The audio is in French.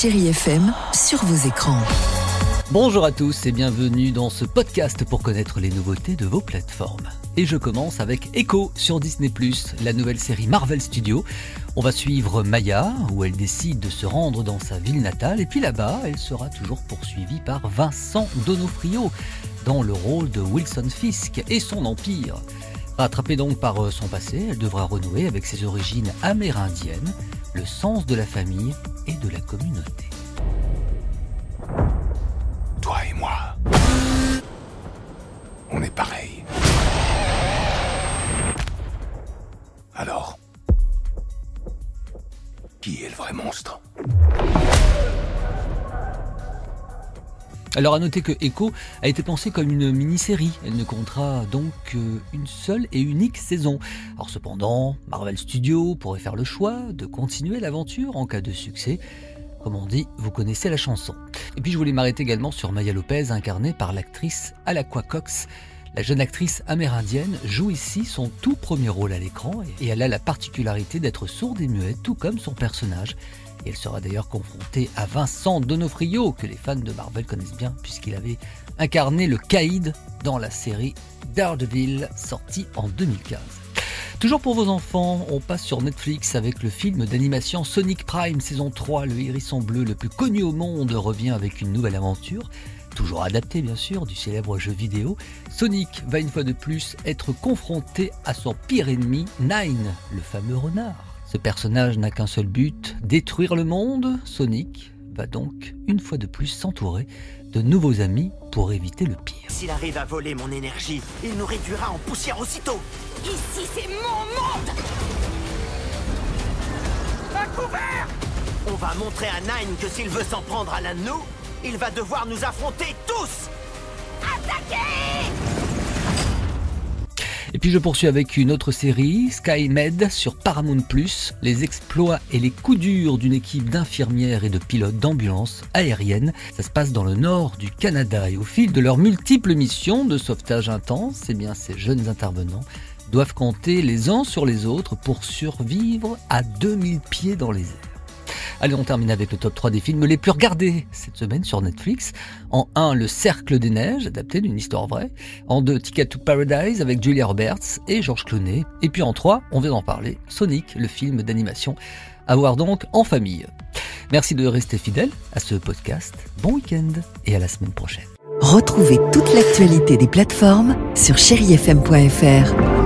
Chérie FM sur vos écrans. Bonjour à tous et bienvenue dans ce podcast pour connaître les nouveautés de vos plateformes. Et je commence avec Echo sur Disney+, la nouvelle série Marvel Studios. On va suivre Maya, où elle décide de se rendre dans sa ville natale, et puis là-bas, elle sera toujours poursuivie par Vincent Donofrio, dans le rôle de Wilson Fisk et son empire. Rattrapée donc par euh, son passé, elle devra renouer avec ses origines amérindiennes, le sens de la famille et de la communauté. Toi et moi. On est pareil. Alors Qui est le vrai monstre? Alors à noter que Echo a été pensée comme une mini-série, elle ne comptera donc qu'une seule et unique saison. Alors cependant, Marvel Studios pourrait faire le choix de continuer l'aventure en cas de succès. Comme on dit, vous connaissez la chanson. Et puis je voulais m'arrêter également sur Maya Lopez, incarnée par l'actrice Alaqua Cox. La jeune actrice amérindienne joue ici son tout premier rôle à l'écran et elle a la particularité d'être sourde et muette, tout comme son personnage. Et elle sera d'ailleurs confrontée à Vincent Donofrio, que les fans de Marvel connaissent bien, puisqu'il avait incarné le Caïd dans la série Daredevil, sortie en 2015. Toujours pour vos enfants, on passe sur Netflix avec le film d'animation Sonic Prime saison 3. Le hérisson bleu le plus connu au monde revient avec une nouvelle aventure. Toujours adapté bien sûr du célèbre jeu vidéo, Sonic va une fois de plus être confronté à son pire ennemi, Nine, le fameux renard. Ce personnage n'a qu'un seul but, détruire le monde. Sonic va donc une fois de plus s'entourer de nouveaux amis pour éviter le pire. S'il arrive à voler mon énergie, il nous réduira en poussière aussitôt. Ici, c'est mon monde On va montrer à Nine que s'il veut s'en prendre à l'un de nous, il va devoir nous affronter tous Et puis je poursuis avec une autre série, SkyMed sur Paramount+, les exploits et les coups durs d'une équipe d'infirmières et de pilotes d'ambulances aériennes. Ça se passe dans le nord du Canada et au fil de leurs multiples missions de sauvetage intense, eh ces jeunes intervenants doivent compter les uns sur les autres pour survivre à 2000 pieds dans les airs. Allez, on termine avec le top 3 des films les plus regardés cette semaine sur Netflix. En 1, Le Cercle des Neiges, adapté d'une histoire vraie. En 2, Ticket to Paradise avec Julia Roberts et George Clooney. Et puis en 3, on vient d'en parler, Sonic, le film d'animation. À voir donc en famille. Merci de rester fidèle à ce podcast. Bon week-end et à la semaine prochaine. Retrouvez toute l'actualité des plateformes sur chérifm.fr.